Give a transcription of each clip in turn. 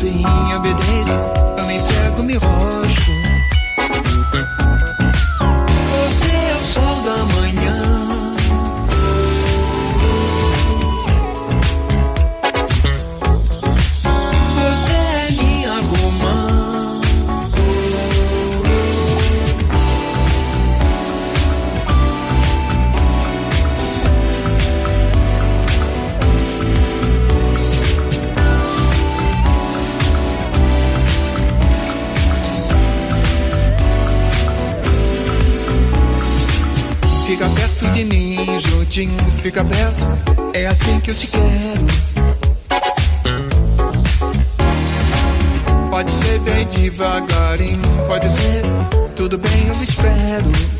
assim, eu me deito, eu me pego, me roxo. fica belo, é assim que eu te quero. Pode ser bem devagarinho, pode ser tudo bem, eu espero.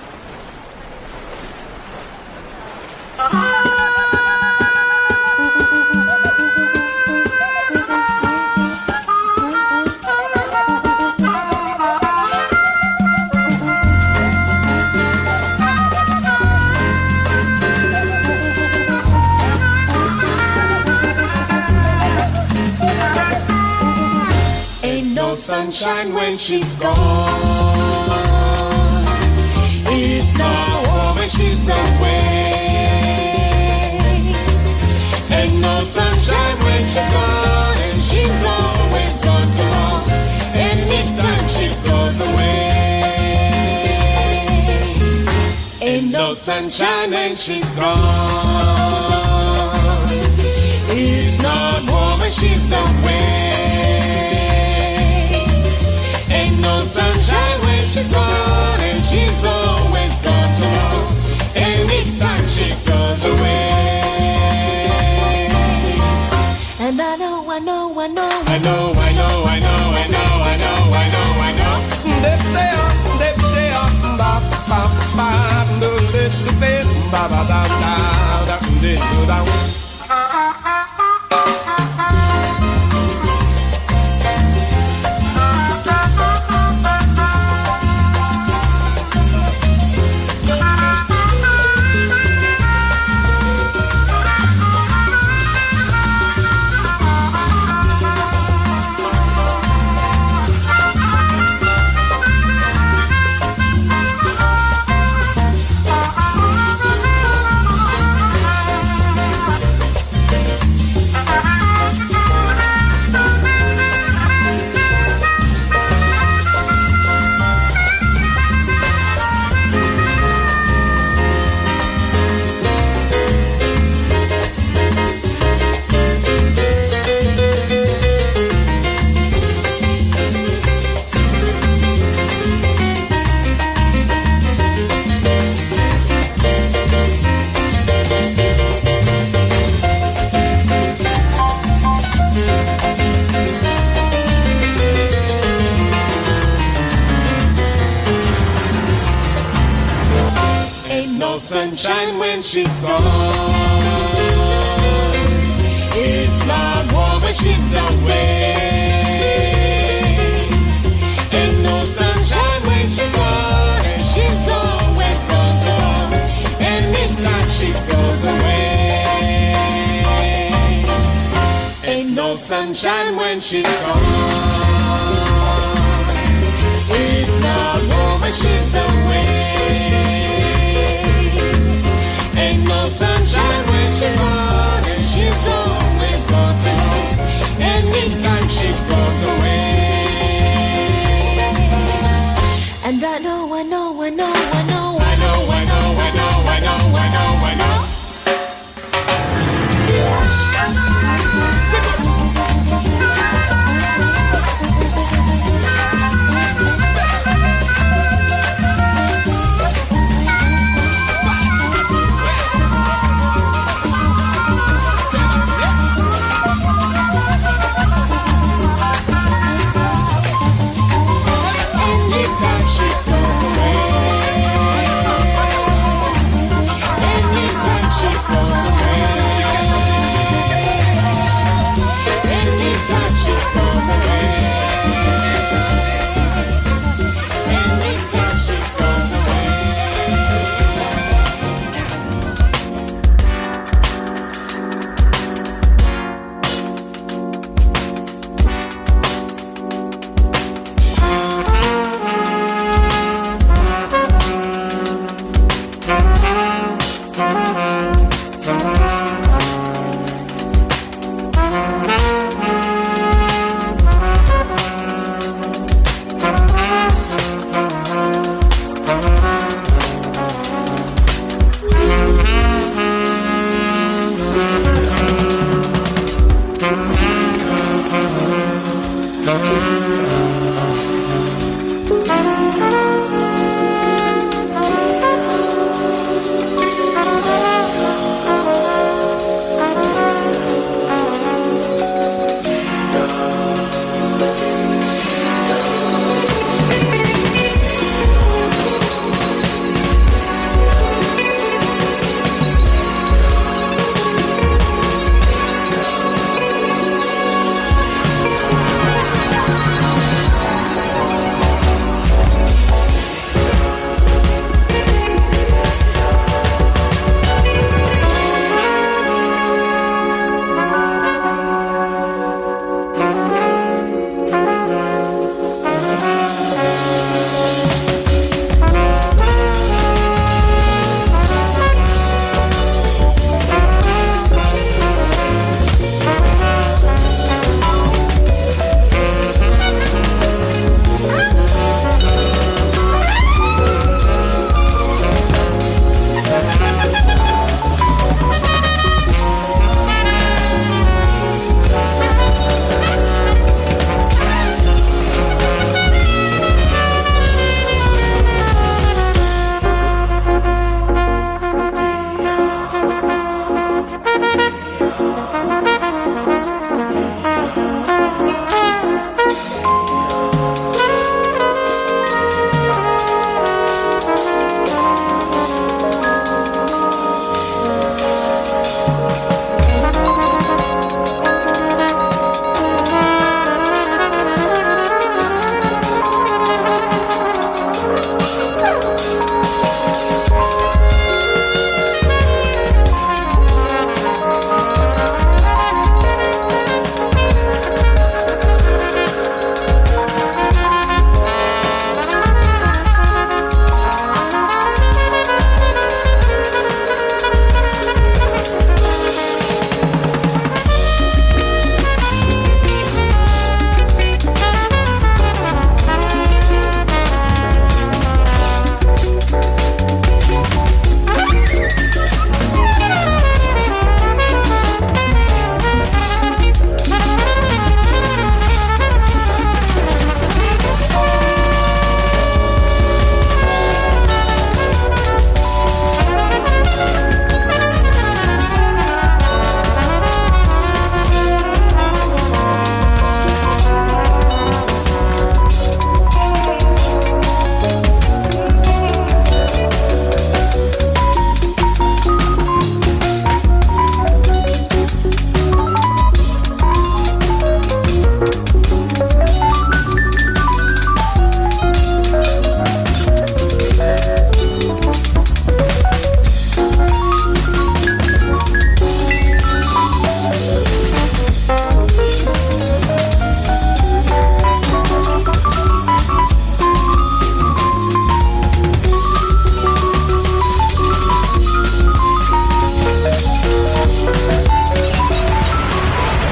Sunshine when she's gone. It's not warm when she's away. Ain't no sunshine when she's gone, and she's always gone long. Anytime she goes away. Ain't no sunshine when she's gone. It's not warm when she's away. da da da da da sunshine when she's gone. It's not warm when she's away. Ain't no sunshine when she's gone, goes away.